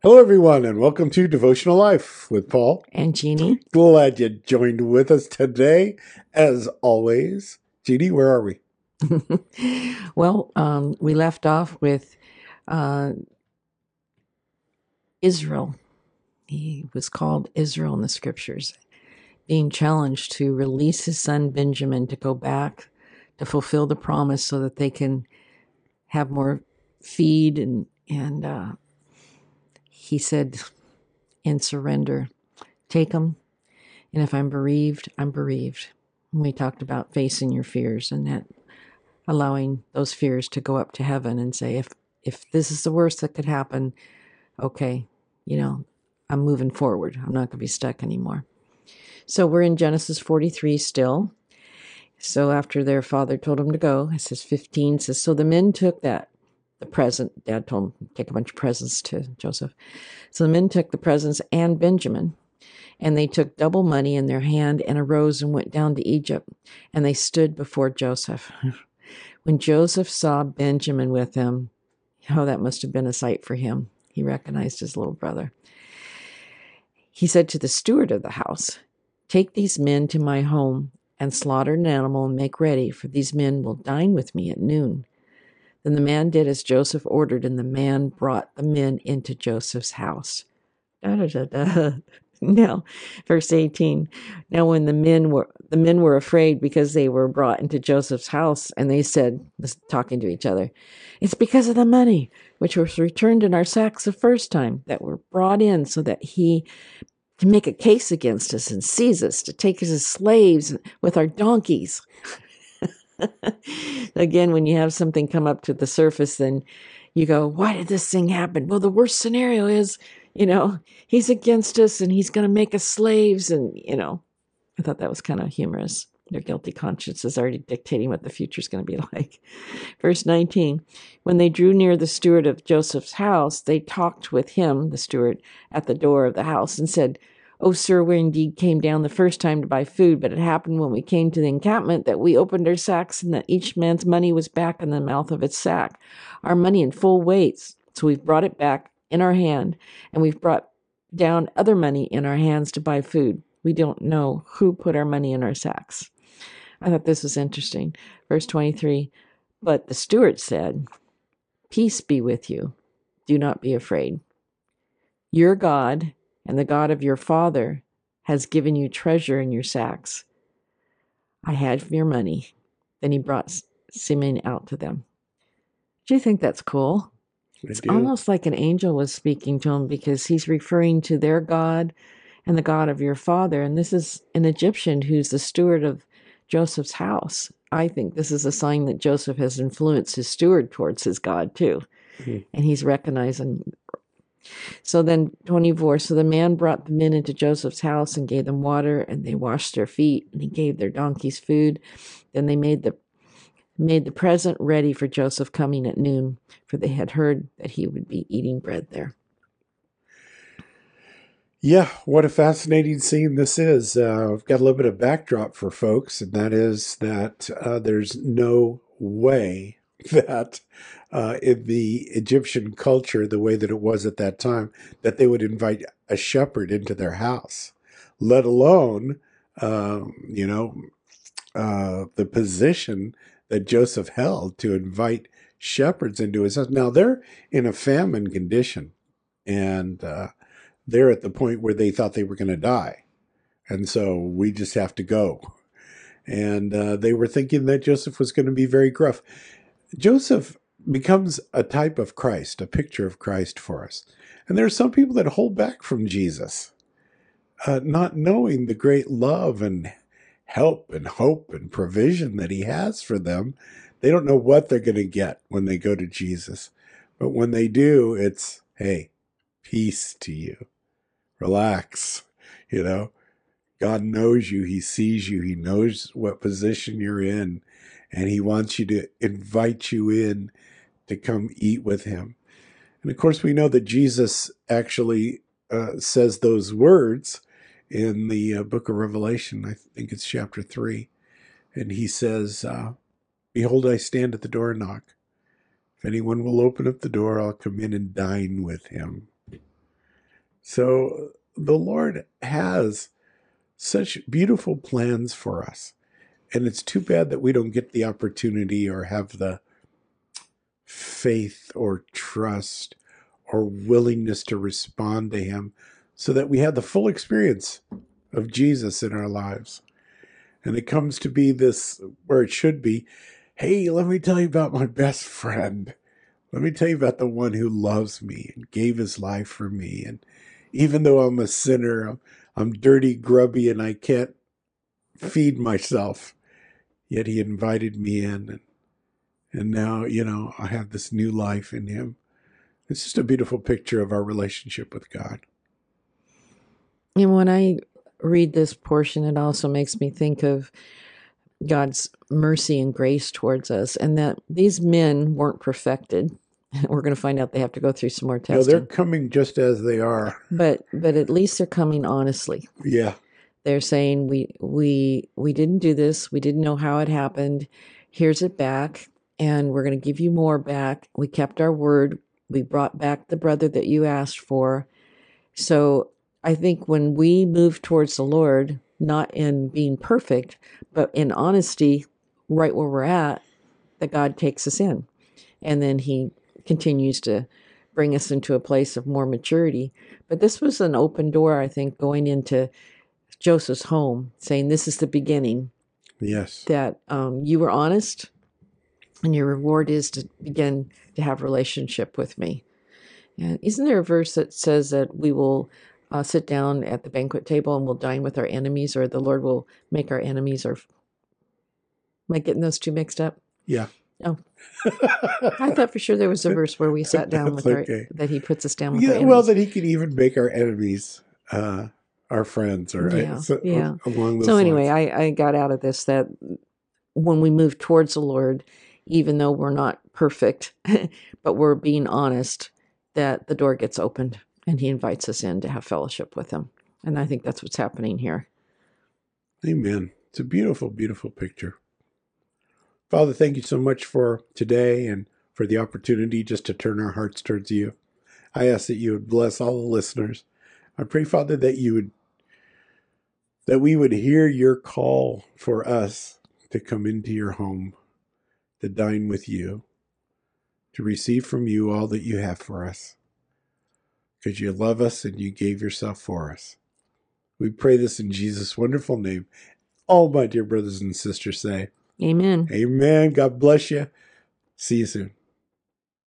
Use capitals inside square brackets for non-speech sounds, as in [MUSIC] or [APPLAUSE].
Hello, everyone, and welcome to Devotional Life with Paul. And Jeannie. Glad you joined with us today. As always, Jeannie, where are we? [LAUGHS] well, um, we left off with uh, Israel. He was called Israel in the scriptures, being challenged to release his son Benjamin to go back to fulfill the promise so that they can have more feed and and uh, he said in surrender. Take them and if i'm bereaved i'm bereaved. And we talked about facing your fears and that allowing those fears to go up to heaven and say if if this is the worst that could happen okay you know i'm moving forward. I'm not going to be stuck anymore. So we're in genesis 43 still. So after their father told them to go, it says 15 says, So the men took that, the present, dad told them take a bunch of presents to Joseph. So the men took the presents and Benjamin, and they took double money in their hand and arose and went down to Egypt, and they stood before Joseph. [LAUGHS] when Joseph saw Benjamin with them, oh, that must have been a sight for him. He recognized his little brother. He said to the steward of the house, Take these men to my home and slaughter an animal and make ready, for these men will dine with me at noon. Then the man did as Joseph ordered, and the man brought the men into Joseph's house. Da, da, da. [LAUGHS] Now, verse 18. Now when the men were the men were afraid because they were brought into Joseph's house, and they said, talking to each other, It's because of the money which was returned in our sacks the first time that were brought in, so that he to make a case against us and seize us, to take us as slaves with our donkeys. [LAUGHS] Again, when you have something come up to the surface, then you go, Why did this thing happen? Well, the worst scenario is, you know, he's against us and he's going to make us slaves. And, you know, I thought that was kind of humorous. Their guilty conscience is already dictating what the future is going to be [LAUGHS] like. Verse 19 When they drew near the steward of Joseph's house, they talked with him, the steward, at the door of the house and said, Oh, sir, we indeed came down the first time to buy food, but it happened when we came to the encampment that we opened our sacks and that each man's money was back in the mouth of its sack, our money in full weights. So we've brought it back in our hand, and we've brought down other money in our hands to buy food. We don't know who put our money in our sacks. I thought this was interesting. Verse 23 But the steward said, Peace be with you. Do not be afraid. Your God and the God of your father has given you treasure in your sacks. I had your money. Then he brought Simeon out to them. Do you think that's cool? I It's do. almost like an angel was speaking to him because he's referring to their God and the God of your father. And this is an Egyptian who's the steward of Joseph's house. I think this is a sign that Joseph has influenced his steward towards his God too. Mhm. And he's recognizing. So then, 24. So the man brought the men into Joseph's house and gave them water, and they washed their feet, and he gave their donkeys food. Then they made the made the present ready for Joseph coming at noon, for they had heard that he would be eating bread there. Yeah, what a fascinating scene this is. Uh, I've got a little bit of backdrop for folks, and that is that uh, there's no way [LAUGHS] that uh, in the Egyptian culture, the way that it was at that time, that they would invite a shepherd into their house, let alone, um, you know, uh, the position that Joseph held to invite shepherds into his house. Now they're in a famine condition, and uh, they're at the point where they thought they were going to die. And so we just have to go. And uh, they were thinking that Joseph was going to be very gruff. Joseph becomes a type of Christ, a picture of Christ for us. And there are some people that hold back from Jesus, uh, not knowing the great love and help and hope and provision that he has for them. They don't know what they're going to get when they go to Jesus. But when they do, it's, hey, peace to you relax. [LAUGHS] You know, God knows you, He sees you, He knows what position you're in, and He wants you to invite you in to come eat with Him. And of course, we know that Jesus actually uh, says those words in the uh, book of Revelation. I think it's chapter 3. And He says, uh, Behold, I stand at the door and knock. If anyone will open up the door, I'll come in and dine with him So the Lord has such beautiful plans for us. And it's too bad that we don't get the opportunity or have the faith or trust or willingness to respond to Him so that we have the full experience of Jesus in our lives. And it comes to be this where it should be hey, let me tell you about my best friend. Let me tell you about the one who loves me and gave his life for me. And even though I'm a sinner, I'm, I'm dirty, grubby, and I can't feed myself, yet he invited me in. And, and now, you know, I have this new life in him. It's just a beautiful picture of our relationship with God. And when I read this portion, it also makes me think of God's mercy and grace towards us, and that these men weren't perfected. [LAUGHS] We're going to find out they have to go through some more No, they're coming just as they are. but but at least they're coming honestly. Yeah. They're saying we we we didn't do this. We didn't know how it happened. Here's it back, and we're going to give you more back. We kept our word. We brought back the brother that you asked for. So I think when we move towards the Lord, not in being perfect, but in honesty, right where we're at, that God takes us in. And then He continues to bring us into a place of more maturity. But this was an open door, I think, going into Joseph's home, saying, This is the beginning, Yes. that um, you were honest, and your reward is to begin to have relationship with me. And isn't there a verse that says that we will uh, sit down at the banquet table and we'll dine with our enemies, or the Lord will make our enemies? Or am I getting those two mixed up? Yeah. Oh, [LAUGHS] I thought for sure there was a verse where we sat down [LAUGHS] with That's our that He puts us down with our yeah enemies. well, that he can even make our enemies uh, our friends, or Yeah, uh, so, yeah. along those so anyway, lines. I, I got out of this that when we move towards the Lord, even though we're not perfect, [LAUGHS] but we're being honest, that the door gets opened and He invites us in to have fellowship with Him. And I think that's what's happening here. Amen. It's a beautiful, beautiful picture. Father, thank you so much for today and for the opportunity just to turn our hearts towards you. I ask that you would bless all the listeners. I pray, Father, that you would that we would hear your call for us to come into your home, to dine with you, to receive from you all that you have for us. Because you love us and you gave yourself for us. We pray this in Jesus' wonderful name. All my dear brothers and sisters say, Amen. Amen. God bless you. See you soon.